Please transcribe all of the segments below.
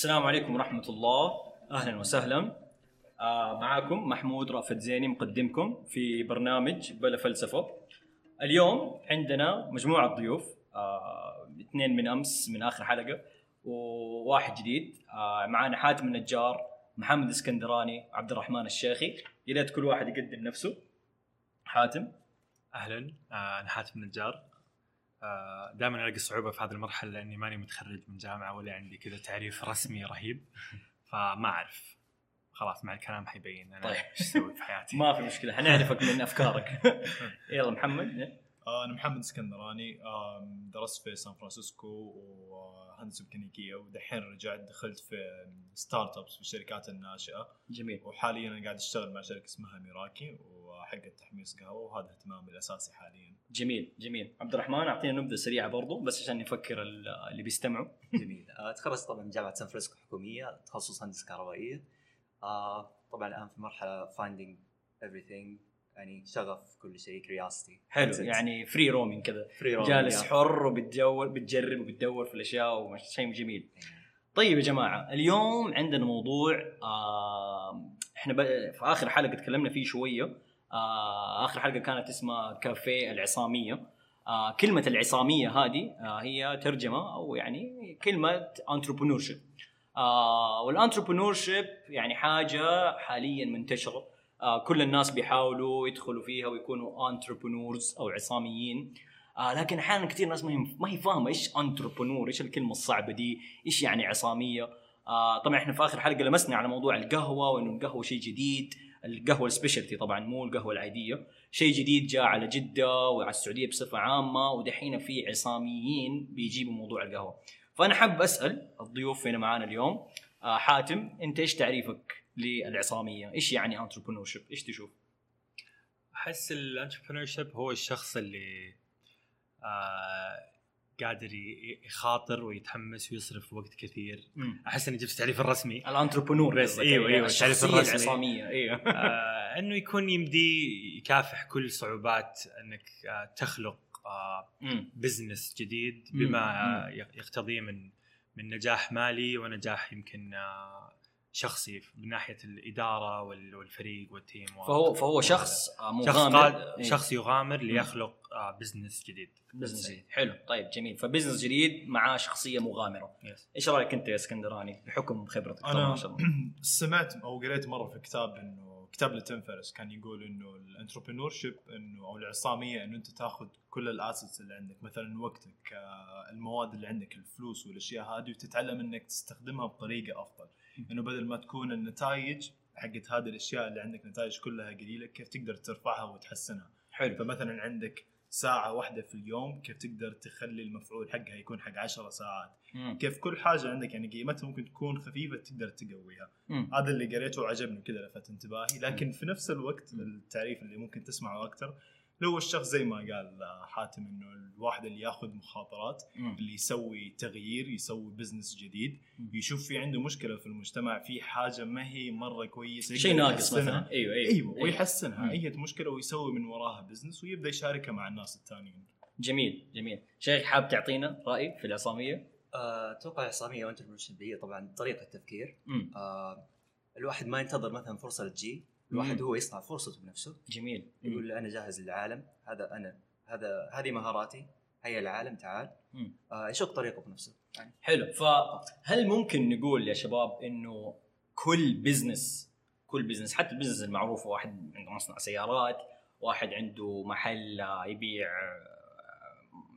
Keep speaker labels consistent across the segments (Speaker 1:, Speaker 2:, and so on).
Speaker 1: السلام عليكم ورحمة الله. أهلا وسهلا. آه معاكم محمود رافت زيني مقدمكم في برنامج بلا فلسفة. اليوم عندنا مجموعة ضيوف. آه اثنين من أمس من آخر حلقة وواحد جديد. آه معانا حاتم النجار محمد اسكندراني عبد الرحمن الشيخي. يا ريت كل واحد يقدم نفسه. حاتم.
Speaker 2: أهلا. أنا حاتم النجار. دائما ألاقي صعوبة في هذه المرحلة لأني ماني متخرج من جامعة ولا عندي كذا تعريف رسمي رهيب. فما أعرف. خلاص مع الكلام حيبين أنا
Speaker 1: طيب.
Speaker 2: إيش أسوي في حياتي.
Speaker 1: ما في مشكلة. حنعرفك من أفكارك. يلا محمد.
Speaker 3: آه، أنا محمد اسكندراني درست في سان فرانسيسكو وهندسة ميكانيكية ودحين رجعت دخلت في startups في الشركات الناشئة.
Speaker 1: جميل.
Speaker 3: وحاليا أنا قاعد أشتغل مع شركة اسمها ميراكي وحقت تحميص قهوة وهذا اهتمامي الأساسي حاليا.
Speaker 1: جميل جميل. عبد الرحمن أعطينا نبذة سريعة برضو بس عشان نفكر ال- اللي بيستمعوا.
Speaker 4: جميل. آه، تخرجت طبعا من جامعة سان فرانسيسكو حكومية تخصص هندسة كهربائية. آه، طبعا الآن في مرحلة finding everything. يعني شغف كل شيء curiosity
Speaker 1: حلو يعني free roaming كذا.
Speaker 4: free
Speaker 1: جالس حر وبتدور بتجرب وبتدور في الأشياء وشيء جميل. طيب يا جماعة اليوم عندنا موضوع آه إحنا في آخر حلقة تكلمنا فيه شوية. آه آخر حلقة كانت اسمها كافيه العصامية. آه كلمة العصامية هذه آه هي ترجمة أو يعني كلمة entrepreneurship آه وال entrepreneurship يعني حاجة حاليا منتشرة. كل الناس بيحاولوا يدخلوا فيها ويكونوا entrepreneurs أو عصاميين. آه لكن أحيانا كثير ناس ما هي ما هي فاهمة إيش entrepreneur إيش الكلمة الصعبة دي إيش يعني عصامية. آه طبعا إحنا في آخر حلقة لمسنا على موضوع القهوة وإنه القهوة شيء جديد. القهوة ال specialty طبعا مو القهوة العادية. شيء جديد جاء على جدة وعلى السعودية بصفة عامة ودحين في عصاميين بيجيبوا موضوع القهوة. فأنا حاب أسأل الضيوف هنا معانا اليوم. آه حاتم أنت إيش تعريفك؟ للعصامية إيش يعني entrepreneur إيش تشوف
Speaker 2: أحس ال entrepreneur هو الشخص اللي آه قادر يخاطر ويتحمس ويصرف وقت كثير أحس إني جبت التعريف الرسمي
Speaker 1: ال entrepreneur
Speaker 2: بس أيوة، أيوة، التعريف الرسمي.
Speaker 1: العصامية إيوه
Speaker 2: آه إنه يكون يمدي يكافح كل صعوبات إنك آه تخلق آه
Speaker 1: مم.
Speaker 2: business جديد
Speaker 1: مم.
Speaker 2: بما
Speaker 1: مم.
Speaker 2: آه، يقتضيه من من نجاح مالي ونجاح يمكن آه، شخصي من ناحية الإدارة وال- والفريق وال team
Speaker 1: فهو فهو شخص آه،
Speaker 2: شخص
Speaker 1: مغامر.
Speaker 2: قاد
Speaker 1: إيه.
Speaker 2: شخص يغامر ليخلق آه، business جديد.
Speaker 1: business جديد. حلو. طيب جميل. ف business جديد مع شخصية مغامرة.
Speaker 2: yes.
Speaker 1: إيش رأيك أنت يا اسكندراني؟ بحكم خبرتك.
Speaker 3: أنا
Speaker 1: ما شاء الله.
Speaker 3: سمعت أو قريت مرة في كتاب انه كتاب لتيم فيريس كان يقول إنه ال entrepreneurship إنه أو العصامية إنه أنت تاخذ كل ال assets اللي عندك مثلا وقتك آه، المواد اللي عندك الفلوس والأشياء هذه وتتعلم إنك تستخدمها بطريقة أفضل. إنه بدل ما تكون النتائج حقت هذه الأشياء اللي عندك نتائج كلها قليلة كيف تقدر ترفعها وتحسنها؟
Speaker 1: حلو.
Speaker 3: فمثلا عندك ساعة واحدة في اليوم كيف تقدر تخلي المفعول حقها يكون حق 10 ساعات؟
Speaker 1: مم.
Speaker 3: كيف كل حاجة عندك يعني قيمتها ممكن تكون خفيفة تقدر تقويها.
Speaker 1: مم.
Speaker 3: هذا اللي قريته وعجبني كذا لفت انتباهي. لكن في نفس الوقت التعريف اللي ممكن تسمعه أكثر اللي هو الشخص زي ما قال حاتم إنه الواحد اللي ياخذ مخاطرات
Speaker 1: مم.
Speaker 3: اللي يسوي تغيير يسوي business جديد
Speaker 1: مم.
Speaker 3: يشوف في عنده مشكلة في المجتمع في حاجة ما هي مرة كويسة
Speaker 1: شيء ناقص
Speaker 3: يحسنها.
Speaker 1: مثلا أيوه أيوه
Speaker 3: أيوه ويحسنها
Speaker 1: مم.
Speaker 3: أي مشكلة ويسوي من وراها business ويبدأ يشاركها مع الناس الثانيين
Speaker 1: جميل جميل شيخ حاب تعطينا رأي في العصامية
Speaker 4: آه، أتوقع العصامية و entrepreneurship هي طبعا طريقة تفكير
Speaker 1: مم.
Speaker 4: آه، الواحد ما ينتظر مثلا فرصة تجي الواحد. هو يصنع فرصته بنفسه
Speaker 1: جميل.
Speaker 4: يقول أنا جاهز للعالم هذا أنا هذا هذه مهاراتي هيا العالم تعال. آه، يشق طريقه بنفسه. يعني
Speaker 1: حلو. فهل ممكن نقول يا شباب إنه كل business كل business حتى ال business المعروف واحد عنده مصنع سيارات واحد عنده محل يبيع آه،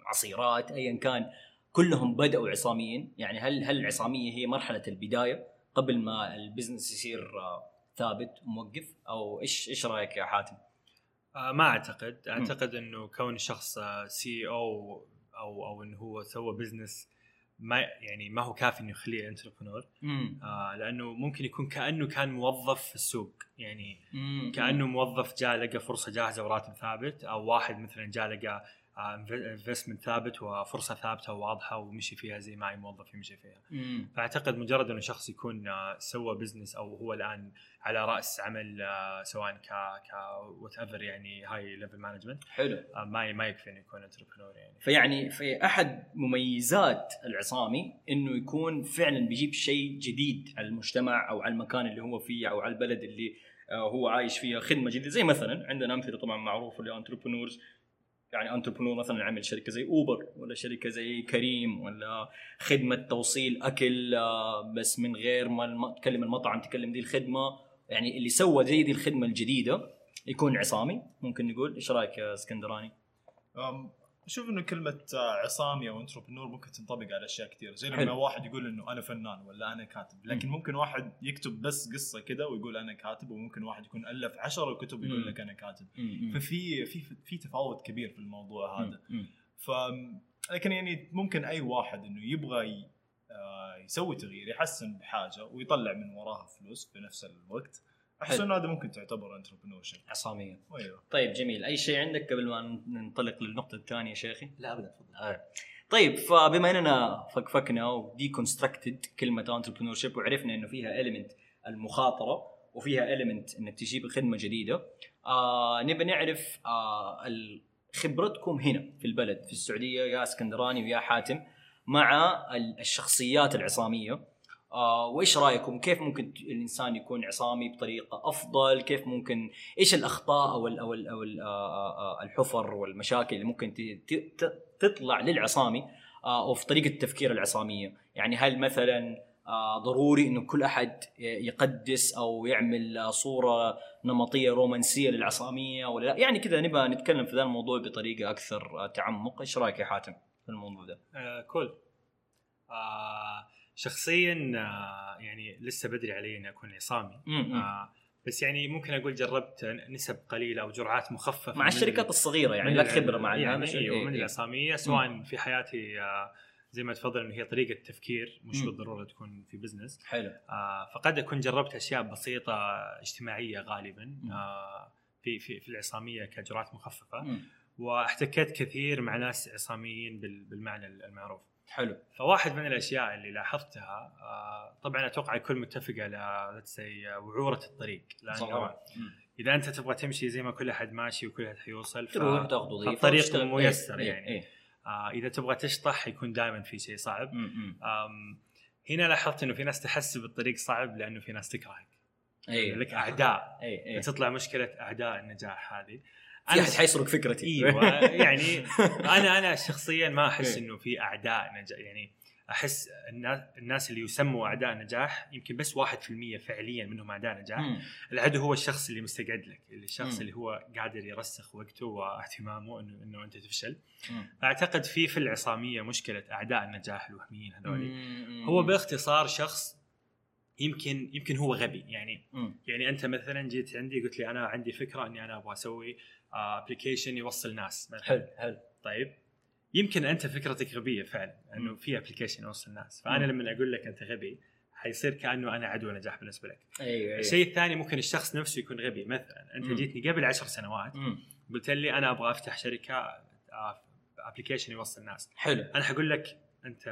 Speaker 1: عصيرات ايا كان كلهم بدأوا عصاميين؟ يعني هل هل العصامية هي مرحلة البداية قبل ما ال business يصير آه، ثابت وموقف أو إيش إيش رأيك يا حاتم؟
Speaker 2: آه، ما أعتقد. أعتقد إنه كون شخص COO أو إنه هو سوى business ما يعني ما هو كافي إنه يخليه
Speaker 1: entrepreneur
Speaker 2: آه لأنه ممكن يكون كأنه كان موظف في السوق. يعني
Speaker 1: مم.
Speaker 2: كأنه موظف جاء لقى فرصة جاهزة وراتب ثابت أو واحد مثلا جاء لقى investment ثابت وفرصة ثابتة وواضحة ومشي فيها زي ما أي موظف يمشي فيها.
Speaker 1: مم.
Speaker 2: فأعتقد مجرد إنه شخص يكون آه، سوى business أو هو الآن على رأس عمل آه، سواء ك ك whatever يعني high level management
Speaker 1: حلو.
Speaker 2: ما ما يكفي إنه يكون entrepreneur يعني.
Speaker 1: فيعني في أحد مميزات العصامي إنه يكون فعلا بيجيب شيء جديد على المجتمع أو على المكان اللي هو فيه أو على البلد اللي آه، هو عايش فيها خدمة جديدة. زي مثلا عندنا أمثلة طبعا معروفة ل entrepreneurs يعني entrepreneur مثلا عمل شركة زي اوبر ولا شركة زي كريم ولا خدمة توصيل أكل آه، بس من غير ما تكلم المطعم تكلم دي الخدمة يعني اللي سوى زي دي الخدمة الجديدة يكون عصامي ممكن نقول إيش رأيك يا اسكندراني؟
Speaker 3: أشوف إنه كلمة آه، عصامي أو entrepreneur ممكن تنطبق على أشياء كثير زي لما. واحد يقول إنه أنا فنان ولا أنا كاتب لكن
Speaker 1: مم.
Speaker 3: ممكن واحد يكتب بس قصة كده ويقول أنا كاتب وممكن واحد يكون ألف عشرة كتب
Speaker 1: مم.
Speaker 3: ويقول لك أنا كاتب ففي في في تفاوت كبير في الموضوع هذا. ف لكن يعني ممكن أي واحد إنه يبغى. آه، يسوي تغيير يحسن بحاجة ويطلع من وراها فلوس في نفس الوقت
Speaker 1: أحس.
Speaker 3: إنه هذا ممكن تعتبر entrepreneurship
Speaker 1: عصامية.
Speaker 3: أيوه.
Speaker 1: طيب جميل. أي شيء عندك قبل ما ننطلق للنقطة الثانية شيخي؟
Speaker 4: لا ابدا تفضل.
Speaker 1: آه. طيب فبما إننا فكفكنا و deconstructed كلمة entrepreneurship وعرفنا إنه فيها element المخاطرة وفيها اليمنت إنك تجيب خدمة جديدة آه نبي نعرف آه ال- خبرتكم هنا في البلد في السعودية يا إسكندراني ويا حاتم مع ال- الشخصيات العصامية. آه وإيش رأيكم؟ كيف ممكن الإنسان يكون عصامي بطريقة أفضل؟ كيف ممكن إيش الأخطاء أو أو أو آه، آه، الحفر والمشاكل اللي ممكن تطلع للعصامي وفي طريقة التفكير العصامية؟ يعني هل مثلا ضروري إنه كل أحد يقدس أو يعمل صورة نمطية رومانسية للعصامية ولا لا؟ يعني كذا نبغى نتكلم في ذا الموضوع بطريقة أكثر تعمق. إيش رأيك يا حاتم في الموضوع ده؟
Speaker 2: آه شخصيا آه يعني لسه بدري علي إني أكون عصامي. آه بس يعني ممكن أقول جربت نسب قليلة أو جرعات مخففة
Speaker 1: مع الشركات
Speaker 2: ال-
Speaker 1: الصغيرة يعني لك خبرة مع
Speaker 2: يعني. إيوه
Speaker 1: إيه،
Speaker 2: من
Speaker 1: إيه.
Speaker 2: العصامية سواء في حياتي آه زي ما تفضل إنه هي طريقة تفكير مش
Speaker 1: مم.
Speaker 2: بالضرورة تكون في بزنس
Speaker 1: حلو
Speaker 2: آه فقد أكون جربت أشياء بسيطة اجتماعية غالبا آه في في في العصامية كجرعات مخففة
Speaker 1: م.
Speaker 2: وأحتكيت كثير مع ناس عصاميين بال- بالمعنى المعروف
Speaker 1: حلو.
Speaker 2: فواحد من الأشياء اللي لاحظتها آه، طبعا أتوقع الكل متفق على وعورة الطريق.
Speaker 1: لأنه.
Speaker 2: إذا أنت تبغى تمشي زي ما كل أحد ماشي وكل أحد حيوصل
Speaker 1: تروح تاخذ وظيفة
Speaker 2: فالطريق
Speaker 1: وتشتغل.
Speaker 2: ميسر
Speaker 1: إيه،
Speaker 2: يعني.
Speaker 1: إيه.
Speaker 2: آه، إذا تبغى تشطح يكون دائما في شيء صعب. هنا لاحظت إنه في ناس تحسب الطريق صعب لأنه في ناس تكرهك.
Speaker 1: إيه.
Speaker 2: لك أعداء.
Speaker 1: إيه إيه.
Speaker 2: تطلع مشكلة أعداء النجاح هذه.
Speaker 1: في أحد حيسرق فكرتي
Speaker 2: إيوه يعني أنا أنا شخصيا ما أحس
Speaker 1: إيه.
Speaker 2: إنه في أعداء نجاح يعني أحس الناس الناس اللي يسموا أعداء نجاح يمكن بس 1% فعليا منهم أعداء نجاح
Speaker 1: م.
Speaker 2: العدو هو الشخص اللي مستقعد لك اللي الشخص
Speaker 1: مم.
Speaker 2: اللي هو قادر يرسخ وقته واهتمامه إنه إنه أنت تفشل
Speaker 1: م.
Speaker 2: أعتقد في في العصامية مشكلة أعداء النجاح الوهميين هذول. هو باختصار شخص يمكن يمكن هو غبي يعني
Speaker 1: م.
Speaker 2: يعني أنت مثلا جيت عندي قلت لي أنا عندي فكرة إني أنا أبغى أسوي application يوصل ناس مثلا.
Speaker 1: حلو حلو.
Speaker 2: طيب. يمكن أنت فكرتك غبية فعلا إنه
Speaker 1: مم.
Speaker 2: في application يوصل الناس فأنا
Speaker 1: مم.
Speaker 2: لما أقول لك أنت غبي حيصير كأنه أنا عدو نجاح بالنسبة لك.
Speaker 1: أيوه أيوه.
Speaker 2: الشيء الثاني ممكن الشخص نفسه يكون غبي. مثلا أنت
Speaker 1: مم.
Speaker 2: جيتني قبل عشر سنوات. قلت لي أنا أبغى أفتح شركة application يوصل الناس
Speaker 1: حلو.
Speaker 2: أنا حقول لك أنت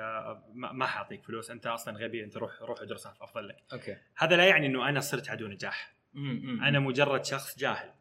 Speaker 2: ما حأعطيك فلوس. أنت أصلا غبي أنت روح روح ادرس أفضل لك.
Speaker 1: okay.
Speaker 2: هذا لا يعني إنه أنا صرت عدو نجاح.
Speaker 1: م. م.
Speaker 2: أنا مجرد شخص جاهل.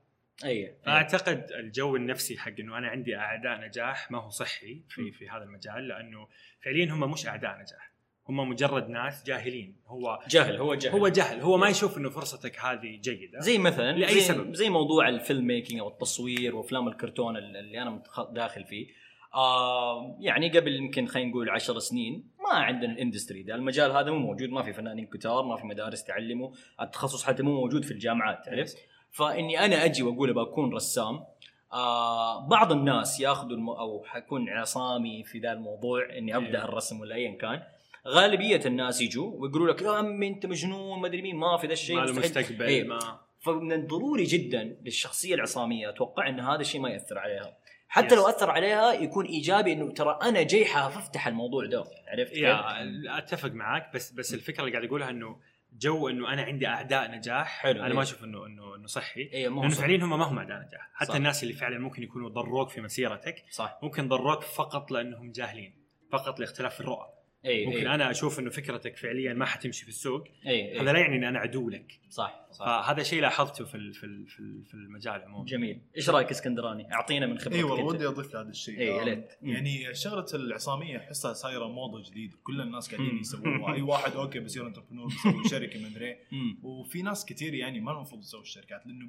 Speaker 1: أيوه
Speaker 2: فأعتقد الجو النفسي حق إنه أنا عندي أعداء نجاح ما هو صحي في في هذا المجال لأنه فعليا هم مش أعداء نجاح. هم مجرد ناس جاهلين. هو
Speaker 1: جهل هو جهل.
Speaker 2: هو جهل. هو ما يشوف إنه فرصتك هذه جيدة.
Speaker 1: زي مثلا
Speaker 2: لأي
Speaker 1: زي
Speaker 2: سبب.
Speaker 1: زي موضوع ال film making أو التصوير وأفلام الكرتون اللي أنا داخل فيه. آه يعني قبل يمكن خلينا نقول عشر سنين ما عندنا ال industry ده. المجال هذا مو موجود. ما في فنانين كتار ما في مدارس تعلمه التخصص حتى مو موجود في الجامعات عرفت؟ فإني أنا أجي وأقول بكون رسام آه بعض الناس ياخذوا الم... أو حكون عصامي في ذا الموضوع إني أبدأ
Speaker 2: أيوه.
Speaker 1: الرسم ولا ايا كان غالبية الناس يجوا ويقولوا لك يا عمي أنت مجنون ما أدري مين ما في ذا الشيء
Speaker 2: ما له
Speaker 1: مستحيل.
Speaker 2: مستقبل
Speaker 1: إيه.
Speaker 2: ما
Speaker 1: فمن الضروري جدا للشخصية العصامية أتوقع إن هذا الشيء ما يأثر عليها حتى
Speaker 2: Yes.
Speaker 1: لو أثر عليها يكون إيجابي إنه ترى أنا جاي حافتح الموضوع ده عرفت كيف؟
Speaker 2: يا أتفق معك بس بس الفكرة اللي قاعد أقولها إنه جو إنه أنا عندي أعداء نجاح
Speaker 1: حلو،
Speaker 2: أنا
Speaker 1: إيه.
Speaker 2: ما أشوف انه انه إنه صحي
Speaker 1: اي مو لأنه.
Speaker 2: فعليا هم ما هم أعداء نجاح حتى
Speaker 1: صح.
Speaker 2: الناس اللي فعلا ممكن يكونوا ضروك في مسيرتك
Speaker 1: صح
Speaker 2: ممكن ضروك فقط لأنهم جاهلين فقط لاختلاف الرؤى
Speaker 1: إي
Speaker 2: ممكن
Speaker 1: إي.
Speaker 2: أنا أشوف إنه فكرتك فعليا ما حتمشي في السوق.
Speaker 1: إي
Speaker 2: هذا لا يعني إن أنا عدو لك.
Speaker 1: صح صح.
Speaker 2: فهذا شيء لاحظته في ال- في ال- في ال- في المجال عموما.
Speaker 1: جميل. إيش رأيك إسكندراني؟ أعطينا من خبرتك
Speaker 3: إي والله. ودي أضيف لهذا الشيء.
Speaker 1: إي، يا ليت.
Speaker 3: يعني شغلة العصامية احسها صايرة موضة جديدة. كل الناس قاعدين. يسووها. أي واحد okay بصير entrepreneur بيسوي شركة مدري
Speaker 1: مم.
Speaker 3: وفي ناس كثير يعني ما المفروض تسوي الشركات لأنه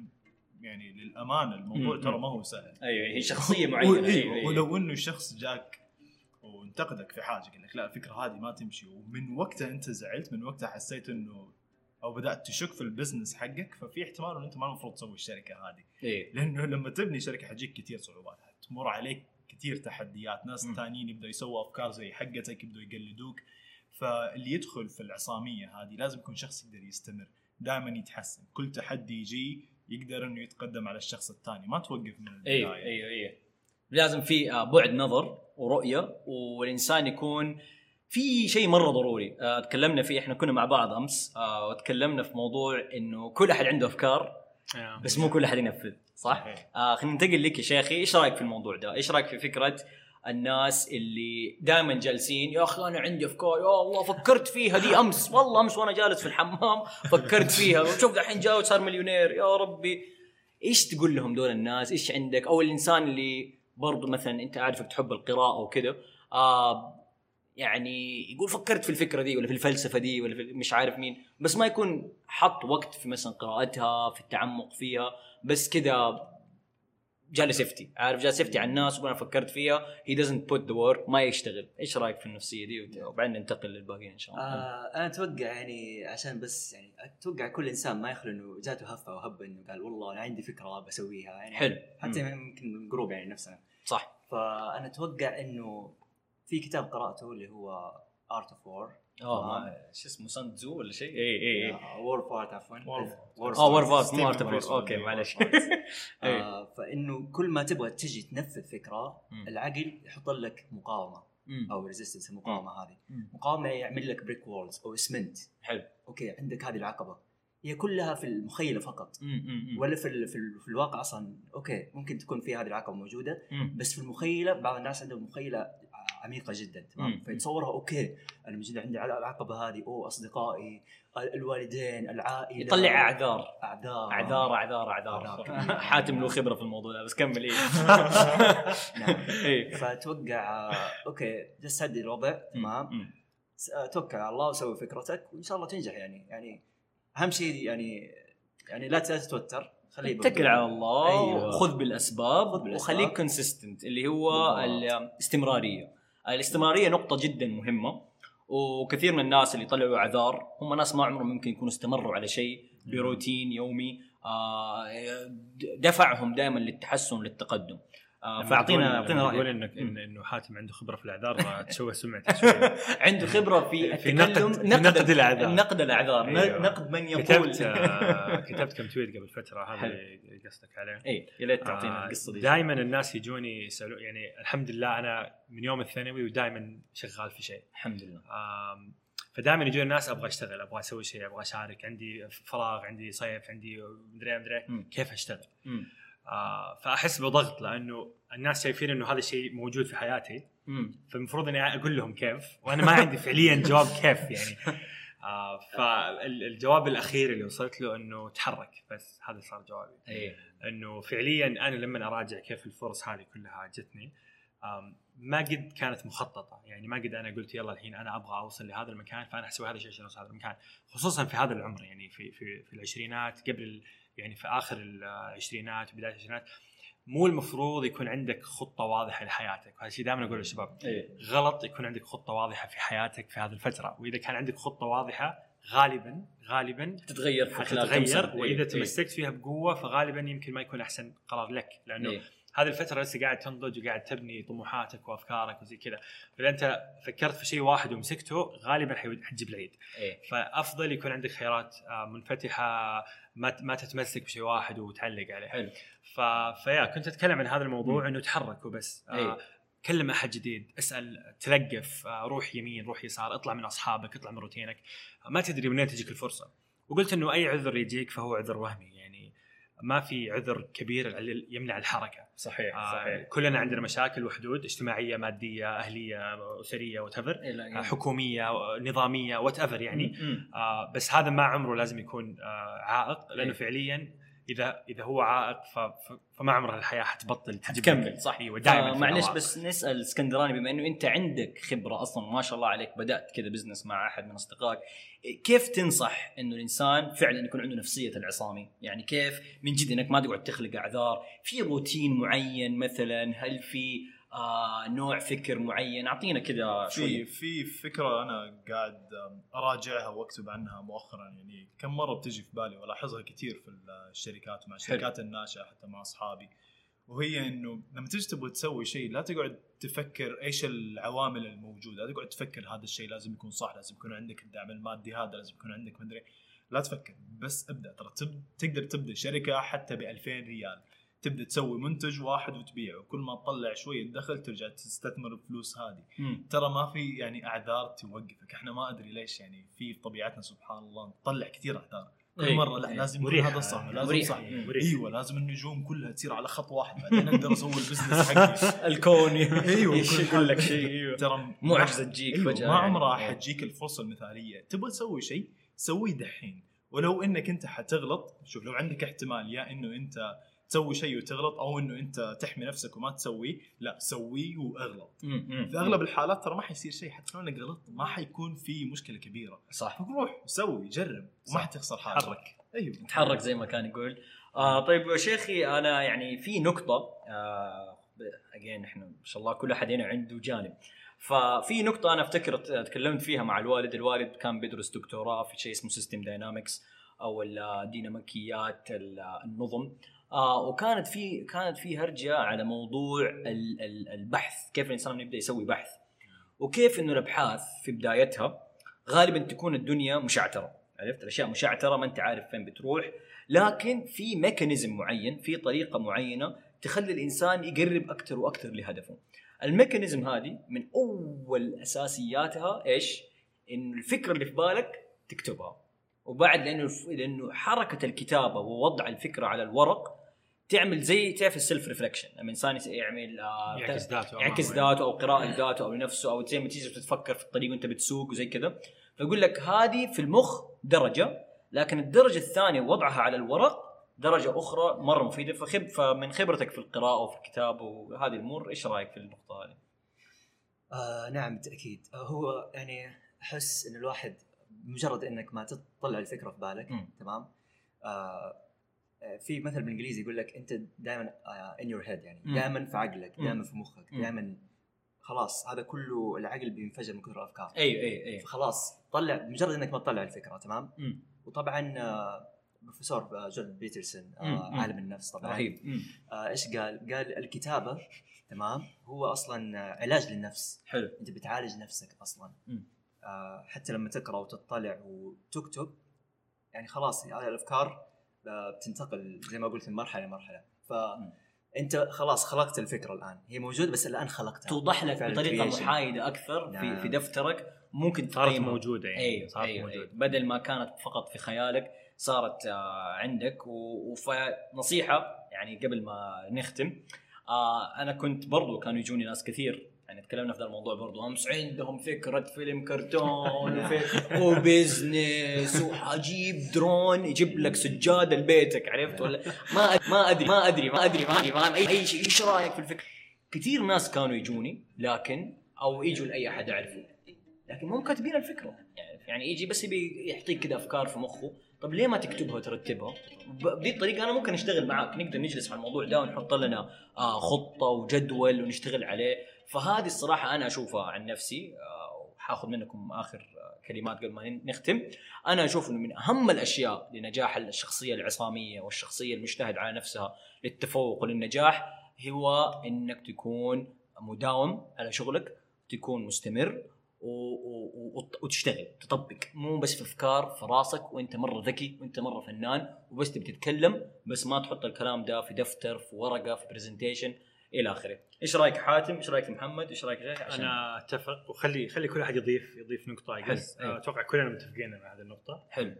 Speaker 3: يعني للأمانة الموضوع. ترى ما هو سهل.
Speaker 1: أيوه هي شخصية
Speaker 3: معينة.
Speaker 1: أيوة، أيوه.
Speaker 3: ولو إنه شخص جاك وانتقدك في حاجة قال لك لا الفكرة هذه ما تمشي. ومن وقتها أنت زعلت من وقتها حسيت إنه أو بدأت تشك في ال business حقك ففي احتمال إنه أنت ما المفروض تسوي الشركة هذه.
Speaker 1: إيه.
Speaker 3: لأنه لما تبني شركة حتجيك كثير صعوبات. تمر عليك كثير تحديات. ناس. ثانيين يبدأوا يسووا أفكار زي حقتك يبدأوا يقلدوك. فاللي يدخل في العصامية هذه لازم يكون شخص يقدر يستمر دائما يتحسن. كل تحدي يجي يقدر إنه يتقدم على الشخص الثاني. ما توقف من البداية.
Speaker 1: أيوه أيوه أيوه لازم في آه، بعد نظر ورؤية والإنسان يكون في شيء مرة ضروري آه، تكلمنا فيه إحنا كنا مع بعض أمس آه، وتكلمنا في موضوع إنه كل أحد عنده أفكار
Speaker 2: آه.
Speaker 1: بس مو كل أحد ينفذ صح؟ آه خلينا ننتقل لك يا شيخي إيش رأيك في الموضوع ده؟ إيش رأيك في فكرة الناس اللي دائما جالسين يا أخي أنا عندي أفكار يا الله فكرت فيها دي أمس والله أمس وأنا جالس في الحمام فكرت فيها وشوف الحين جاء وصار مليونير يا ربي إيش تقول لهم دول الناس؟ إيش عندك؟ أو الإنسان اللي برضو مثلا أنت عارفك تحب القراءة وكذا آه يعني يقول فكرت في الفكرة دي ولا في الفلسفة دي ولا في مش عارف مين بس ما يكون حط وقت في مثلا قراءتها في التعمق فيها بس كذا جالس يفتي عارف جالس يفتي على الناس وأنا فكرت فيها. هي doesn't put the work. ما يشتغل. إيش رأيك في النفسية دي؟ وبعدين ننتقل للباقيين إن شاء الله.
Speaker 4: آه أنا أتوقع يعني عشان بس يعني أتوقع كل إنسان ما يخلو إنه جاته هفة وهبه إنه قال والله أنا عندي فكرة بسويها يعني
Speaker 1: حلو.
Speaker 4: حتى. يمكن من group يعني نفسنا.
Speaker 1: صح.
Speaker 4: فأنا أتوقع إنه في كتاب قرأته اللي هو ارت اوف war
Speaker 1: آه ما شو اسمه سان تزو ولا شيء؟ اي اي اي
Speaker 3: war of art
Speaker 1: عفوا. آه war
Speaker 3: ستيفن
Speaker 1: مو
Speaker 3: art.
Speaker 1: okay معلش
Speaker 4: فإنه كل ما تبغى تجي تنفذ
Speaker 1: فكرة.
Speaker 4: العقل يحط لك
Speaker 1: مقاومة.
Speaker 4: أو resistance المقاومة هذه. مقاومة يعمل لك brick walls أو اسمنت
Speaker 1: حلو.
Speaker 4: okay عندك هذه العقبة. هي كلها في المخيلة فقط. ولا في ال في, ال في الواقع أصلا. okay ممكن تكون في هذه العقبة
Speaker 1: موجودة.
Speaker 4: بس في المخيلة بعض الناس عندهم مخيلة عميقة جدا. تمام؟ فيتصورها okay أنا موجود عندي على العقبه هذه أو أصدقائي الوالدين العائلة.
Speaker 1: يطلع أعذار.
Speaker 4: أعذار.
Speaker 1: أعذار أعذار أعذار.
Speaker 4: أعذار.
Speaker 1: حاتم له خبرة في الموضوع بس كمل إيه.
Speaker 4: نعم.
Speaker 1: إيه.
Speaker 4: فاتوقع آه، okay just هدي الوضع تمام؟ آه، توكل على الله وسوي فكرتك وإن شاء الله تنجح يعني. يعني أهم شيء يعني يعني لا تتوتر خليه
Speaker 1: اتكل على الله
Speaker 4: أيوة.
Speaker 1: وخذ بالأسباب
Speaker 4: خذ بالأسباب.
Speaker 1: وخليك consistent اللي هو. الاستمراريه الاستمراريه نقطة جدا مهمة وكثير من الناس اللي طلعوا اعذار هم ناس ما عمرهم ممكن يكونوا استمروا على شيء بروتين يومي آه، دفعهم دائما للتحسن للتقدم. آه، فاعطينا أعطينا
Speaker 2: رأيك
Speaker 1: إنك.
Speaker 2: إن- إنه حاتم عنده خبرة في الأعذار آه، تشوه سمعته شوي
Speaker 1: عنده خبرة في
Speaker 2: في نقد- نقد الأعذار.
Speaker 1: نقد الأعذار
Speaker 2: أيوة.
Speaker 1: نقد من يقول
Speaker 2: كتبت آه، كتبت كم تويت قبل فترة هذا. اللي قصدك عليه
Speaker 1: اي يا ليت تعطينا القصة دي
Speaker 2: دائما الناس يجوني يسألون يعني الحمد لله أنا من يوم الثانوي ودائما شغال في شيء
Speaker 1: الحمد لله
Speaker 2: فدائما يجون الناس أبغى أشتغل أبغى أسوي شيء أبغى أشارك عندي فراغ عندي صيف عندي مدري مدري
Speaker 1: مم.
Speaker 2: كيف أشتغل
Speaker 1: مم.
Speaker 2: آه فأحس بضغط لأنه الناس شايفين إنه هذا الشيء موجود في حياتي. فالمفروض إني أقول لهم كيف وأنا ما عندي فعليا جواب كيف يعني. آه فالجواب الأخير اللي وصلت له إنه تحرك بس هذا صار جوابي. إنه فعليا أنا لما أراجع كيف الفرص هذه كلها جتني ما قد كانت مخططة. يعني ما قد أنا قلت يلا الحين أنا أبغى أوصل لهذا المكان فأنا حسوي هذا الشيء عشان أوصل هذا المكان. خصوصا في هذا العمر يعني في في في العشرينات قبل يعني في آخر العشرينات وبداية العشرينات مو المفروض يكون عندك خطة واضحة لحياتك. وهذا الشيء دائما أقول للشباب
Speaker 1: إيه.
Speaker 2: غلط يكون عندك خطة واضحة في حياتك في هذه الفترة. وإذا كان عندك خطة واضحة غالبا غالبا
Speaker 1: تتغير في خلال
Speaker 2: وإذا
Speaker 1: إيه.
Speaker 2: تمسكت فيها بقوة فغالبا يمكن ما يكون أحسن قرار لك. لأنه
Speaker 1: إيه.
Speaker 2: هذه الفترة لسه قاعد تنضج وقاعد تبني طموحاتك وأفكارك وزي كذا. فإذا أنت فكرت في شيء واحد ومسكته غالبا حتجيب العيد.
Speaker 1: إيه.
Speaker 2: فأفضل يكون عندك خيارات آه، منفتحة ما ما تتمسك بشيء واحد وتعلق عليه.
Speaker 1: حلو.
Speaker 2: ف... فيا كنت أتكلم عن هذا الموضوع إنه تحرك وبس.
Speaker 1: إيه.
Speaker 2: آه كلم أحد جديد اسأل تلقف آه، روح يمين روح يسار اطلع من أصحابك اطلع من روتينك. ما تدري منين تجيك الفرصة. وقلت إنه أي عذر يجيك فهو عذر وهمي يعني. ما في عذر كبير يمنع الحركة
Speaker 1: صحيح
Speaker 2: آه،
Speaker 1: صحيح
Speaker 2: كلنا عندنا مشاكل وحدود اجتماعية مادية أهلية أسرية وات
Speaker 1: إيه، لا، يعني-
Speaker 2: حكومية نظامية وات يعني. آه بس هذا ما عمره لازم يكون آه عائق لأنه
Speaker 1: إيه.
Speaker 2: فعليا اذا إذا هو عائق فما عمر الحياة حتبطل
Speaker 1: حتكمل، صح.
Speaker 2: أيوه دائما
Speaker 1: معلش. بس نسأل اسكندراني بما إنه أنت عندك خبرة أصلا ما شاء الله عليك بدأت كذا business مع أحد من أصدقائك كيف تنصح إنه الإنسان فعلا يكون عنده نفسية العصامي؟ يعني كيف من جد إنك ما تقعد تخلق أعذار، في روتين معين مثلا، هل في آه نوع فكر معين؟ أعطينا كذا
Speaker 3: في
Speaker 1: شوي.
Speaker 3: في فكرة أنا قاعد أراجعها وأكتب عنها مؤخرا. يعني كم مرة بتجي في بالي وألاحظها كثير في الشركات ومع الشركات الناشئه حتى مع أصحابي. وهي إنه لما تجي تبغى تسوي شيء لا تقعد تفكر إيش العوامل الموجودة، لا تقعد تفكر هذا الشيء لازم يكون صح، لازم يكون عندك الدعم المادي هذا، لازم يكون عندك مدري لا تفكر بس ابدأ. ترى تب... تقدر تبدأ شركة حتى ب 2000 ريال. تبدأ تسوي منتج واحد وتبيعه وكل ما تطلع شوية دخل ترجع تستثمر الفلوس هذه
Speaker 1: مم.
Speaker 3: ترى ما في يعني أعذار توقفك إحنا ما أدري ليش يعني في طبيعتنا سبحان الله نطلع كثير أعذار كل
Speaker 1: إيه،
Speaker 3: مرة لا. لازم يكون
Speaker 2: مريحة،
Speaker 3: هذا صح لازم
Speaker 1: مريحة.
Speaker 3: صح.
Speaker 2: مريحة.
Speaker 3: إيوه لازم النجوم كلها تصير على خط واحد بعدين أقدر أسوي البزنس حقي
Speaker 1: الكون
Speaker 3: إيوه
Speaker 1: يقول لك شيء إيوه
Speaker 3: ترى
Speaker 1: معجزه تجيك
Speaker 3: أيوة
Speaker 1: فجأة
Speaker 3: ما
Speaker 1: يعني.
Speaker 3: عمرها. حتجيك الفرصة المثالية تبغى تسوي شيء سويه دحين ولو إنك أنت حتغلط شوف لو عندك احتمال يا إنه أنت تسوي شيء وتغلط أو إنه أنت تحمي نفسك وما تسويه لا سويه
Speaker 1: وأغلط.
Speaker 3: في أغلب الحالات ترى ما حيصير شيء حتى لو انك غلطت ما حيكون في مشكلة كبيرة.
Speaker 1: صح.
Speaker 3: روح سوي جرب وما. حتخسر حاجة
Speaker 2: تحرك
Speaker 3: أيوه.
Speaker 1: تحرك زي ما كان يقول. آه طيب يا شيخي أنا يعني في نقطة آه اجين إحنا ما شاء الله كل أحد هنا عنده جانب. ففي نقطة أنا أفتكر تكلمت فيها مع الوالد، الوالد كان بيدرس دكتوراه في شيء اسمه system dynamics أو الديناميكيات ال- النظم. آه وكانت في كانت في هرجة على موضوع ال- ال- البحث، كيف الإنسان يبدأ يسوي بحث. وكيف إنه الأبحاث في بدايتها غالبا تكون الدنيا مشعترة، عرفت؟ الأشياء مشعترة ما أنت عارف فين بتروح، لكن في mechanism معين في طريقة معينة تخلي الإنسان يقرب أكثر وأكثر لهدفه. ال mechanism هذه من أول أساسياتها إيش؟ إنه الفكرة اللي في بالك تكتبها. وبعد لأنه لأنه حركة الكتابة ووضع الفكرة على الورق تعمل زي تعرف ال self reflection لما الانسان يعمل آه،
Speaker 2: يعكس ذاته
Speaker 1: يعكس
Speaker 2: أمامه.
Speaker 1: ذاته أو قراءة ذاته أو لنفسه أو زي ما تيجي بتتفكر في الطريق وأنت بتسوق وزي كذا فيقول لك هذه في المخ درجة لكن الدرجة الثانية وضعها على الورق درجة أخرى مرة مفيدة فخب فمن خبرتك في القراءة وفي الكتابة وهذه الأمور إيش رأيك في النقطة هذه؟
Speaker 4: آه نعم بالتأكيد آه هو يعني أحس إن الواحد مجرد إنك ما تطلع الفكرة في بالك
Speaker 1: مم.
Speaker 4: تمام آه، في مثل بالإنجليزي يقول لك أنت دائما ان يور هيد يعني. دائما في عقلك. دائما في مخك. دائما خلاص هذا كله العقل بينفجر من كثر الأفكار
Speaker 1: أيوه أيوه أيوه
Speaker 4: فخلاص طلع مجرد إنك ما تطلع الفكرة تمام
Speaker 1: مم.
Speaker 4: وطبعا آه، بروفيسور آه، جورد بيترسون آه،. عالم النفس طبعا
Speaker 1: رهيب
Speaker 4: إيش قال؟ قال الكتابة تمام هو أصلا علاج للنفس
Speaker 1: حلو
Speaker 4: أنت بتعالج نفسك أصلا حتى لما تقرأ وتطلع وتكتب يعني خلاص هذه الأفكار بتنتقل زي ما قلت من مرحلة لمرحلة فانت خلاص خلقت الفكرة الآن هي موجودة بس الآن خلقتها
Speaker 1: توضح لك
Speaker 4: بطريقة.
Speaker 1: محايدة أكثر في
Speaker 4: نعم.
Speaker 1: في دفترك ممكن
Speaker 2: صارت. موجودة يعني
Speaker 1: أيوه
Speaker 2: صارت
Speaker 1: أيوه,
Speaker 2: موجودة
Speaker 1: أيوة. بدل ما كانت فقط في خيالك صارت آه عندك و- وفنصيحة يعني قبل ما نختم آه أنا كنت برضو كانوا يجوني ناس كثير يعني تكلمنا في ذا الموضوع برضو. امس عندهم فكرة فيلم كرتون و business وحجيب درون يجيب لك سجاده لبيتك عرفت ولا؟ ما أد- ما ادري ما ادري ما ادري ما ادري ما أدري أي شيء إيش رأيك في الفكرة؟ كثير ناس كانوا يجوني لكن أو يجوا لأي أحد اعرفه لكن مو كاتبين الفكرة. يعني يجي بس يبي يعطيك كذا أفكار في مخه. طب ليه ما تكتبها وترتبها؟ ب- بهذه الطريقة أنا ممكن أشتغل معاك. نقدر نجلس على الموضوع ده ونحط لنا آه خطة وجدول ونشتغل عليه. فهذه الصراحة أنا أشوفها عن نفسي آه وحاخذ منكم آخر آه، كلمات قبل ما نختم أنا أشوف إنه من أهم الأشياء لنجاح الشخصية العصامية والشخصية المجتهد على نفسها للتفوق وللنجاح هو إنك تكون مداوم على شغلك تكون مستمر. وتشتغل تطبق مو بس في أفكار في راسك وأنت مرة ذكي وأنت مرة فنان وبس تبي تتكلم بس ما تحط الكلام ده في دفتر في ورقة في برزنتيشن إلى آخره. إيش رأيك حاتم؟ إيش رأيك محمد؟ إيش رأيك عشان
Speaker 2: أنا أتفق. وخلي خلي كل أحد يضيف يضيف
Speaker 1: نقطة
Speaker 2: بس
Speaker 1: أيوه.
Speaker 2: أتوقع كلنا متفقين مع هذه النقطة.
Speaker 1: حلو.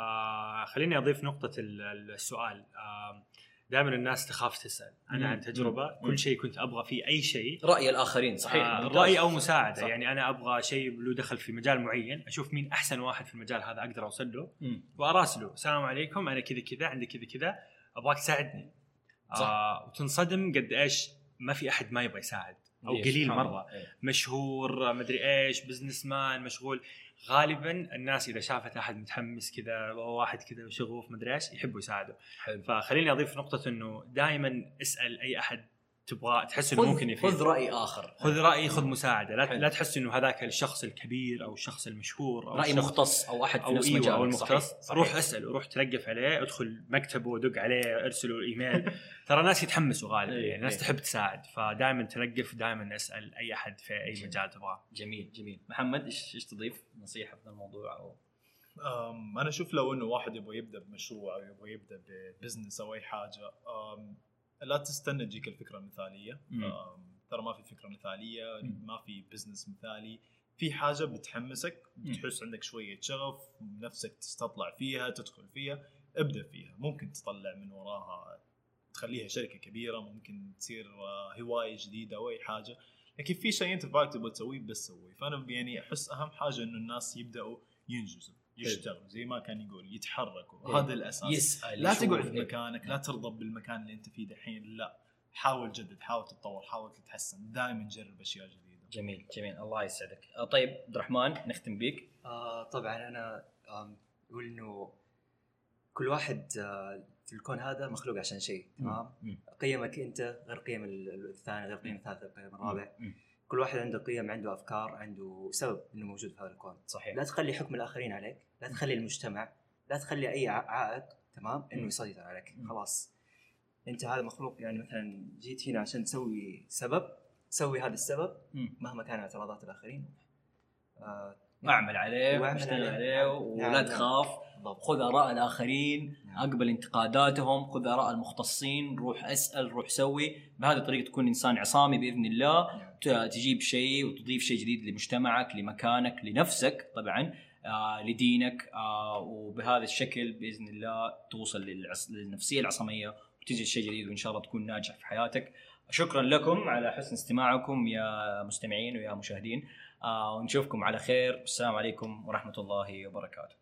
Speaker 2: آه خليني أضيف نقطة ال- ال- السؤال. آه دائما الناس تخاف تسأل.
Speaker 1: أنا.
Speaker 2: عن تجربة.
Speaker 1: مم.
Speaker 2: كل شيء كنت أبغى فيه أي شيء.
Speaker 1: رأي الآخرين صحيح.
Speaker 2: آه. رأي أو مساعدة.
Speaker 1: صح.
Speaker 2: يعني أنا أبغى شيء له دخل في مجال معين. أشوف مين أحسن واحد في المجال هذا أقدر أوصل له. وأراسله. السلام عليكم. أنا كذا كذا. عندي كذا كذا. أبغاك تساعدني.
Speaker 1: صح.
Speaker 2: آه وتنصدم قد إيش ما في أحد ما يبغى يساعد
Speaker 1: أو
Speaker 2: قليل
Speaker 1: مرة. إيه.
Speaker 2: مشهور مدري إيش بزنس مان مشغول غالبا الناس إذا شافت أحد متحمس كذا واحد كذا شغوف مدري إيش يحبوا يساعدوا
Speaker 1: حلو
Speaker 2: فخليني أضيف نقطة إنه دائما اسأل أي أحد تبغى تحس إنه ممكن يفيد.
Speaker 1: خذ رأي آخر.
Speaker 2: خذ رأي خذ مساعدة. لا,
Speaker 1: حلو.
Speaker 2: لا تحس إنه هذاك الشخص الكبير أو الشخص المشهور أو
Speaker 1: رأي
Speaker 2: الشخص-
Speaker 1: مختص أو أحد في
Speaker 2: أو
Speaker 1: نفس
Speaker 2: إيوه
Speaker 1: مجالك
Speaker 2: أو المختص.
Speaker 1: صحيح. صحيح.
Speaker 2: روح اساله روح تلقف عليه ادخل مكتبه دق عليه ارسله ايميل ترى الناس يتحمسوا غالبا
Speaker 1: إيه،
Speaker 2: يعني الناس
Speaker 1: إيه.
Speaker 2: تحب تساعد فدائما تلقف دائما اسأل أي أحد في أي مجال تبغاه.
Speaker 1: جميل جميل. محمد إيش إيش تضيف؟ نصيحة في الموضوع
Speaker 3: أو أنا أشوف لو إنه واحد يبغى يبدأ بمشروع أو يبغى يبدأ ب business أو أي حاجة لا تستنى تجيك
Speaker 1: الفكرة
Speaker 3: المثالية. ترى ما في فكرة مثالية
Speaker 1: مم.
Speaker 3: ما في business مثالي. في حاجة بتحمسك. بتحس عندك شوية شغف نفسك تستطلع فيها تدخل فيها ابدأ فيها. ممكن تطلع من وراها تخليها شركة كبيرة ممكن تصير آه، هواية جديدة أو أي حاجة. لكن في شيء أنت فاك تبغى تسويه بس سويه. فأنا يعني أحس أهم حاجة إنه الناس يبدأوا ينجزوا. يشتغلوا زي ما كان يقول يتحركوا
Speaker 1: إيه.
Speaker 3: هذا الأساس.
Speaker 1: يسأل
Speaker 3: لا. تقعد في
Speaker 1: إيه.
Speaker 3: مكانك لا ترضى بالمكان اللي أنت فيه دحين. لا حاول جدد حاول تتطور حاول تتحسن. دائما جرب أشياء جديدة.
Speaker 1: جميل جميل. الله يسعدك. آه، طيب عبد الرحمن نختم بيك.
Speaker 4: آه طبعا أنا أقول إنه كل واحد آه في الكون هذا مخلوق عشان شيء تمام. قيمك أنت غير قيم ال- الثاني غير قيم الثالث غير قيم الرابع.
Speaker 1: مم.
Speaker 4: كل واحد عنده قيم عنده أفكار عنده سبب إنه موجود في هذا الكون
Speaker 1: صحيح
Speaker 4: لا تخلي حكم الآخرين عليك لا تخلي المجتمع لا تخلي أي عائق تمام
Speaker 1: إنه.
Speaker 4: يسيطر عليك. خلاص أنت هذا مخلوق يعني مثلا جيت هنا عشان تسوي سبب سوي هذا السبب. مهما كان اعتراضات الآخرين آه
Speaker 1: أعمل عليه
Speaker 4: وأعمل
Speaker 1: واشتغل
Speaker 4: عليه.
Speaker 1: عليه
Speaker 4: نعم.
Speaker 1: ولا
Speaker 4: نعم.
Speaker 1: تخاف
Speaker 4: بالضبط
Speaker 1: خذ آراء الآخرين
Speaker 4: نعم.
Speaker 1: أقبل انتقاداتهم خذ آراء المختصين روح اسأل روح سوي بهذه الطريقة تكون إنسان عصامي بإذن الله
Speaker 4: نعم.
Speaker 1: تجيب شيء وتضيف شيء جديد لمجتمعك لمكانك لنفسك طبعا آه لدينك آه وبهذا الشكل بإذن الله توصل. للنفسية العصامية وتجد شيء جديد وإن شاء الله تكون ناجح في حياتك. شكرا لكم على حسن استماعكم يا مستمعين ويا مشاهدين آه ونشوفكم على خير. والسلام عليكم ورحمة الله وبركاته.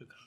Speaker 2: شكرا.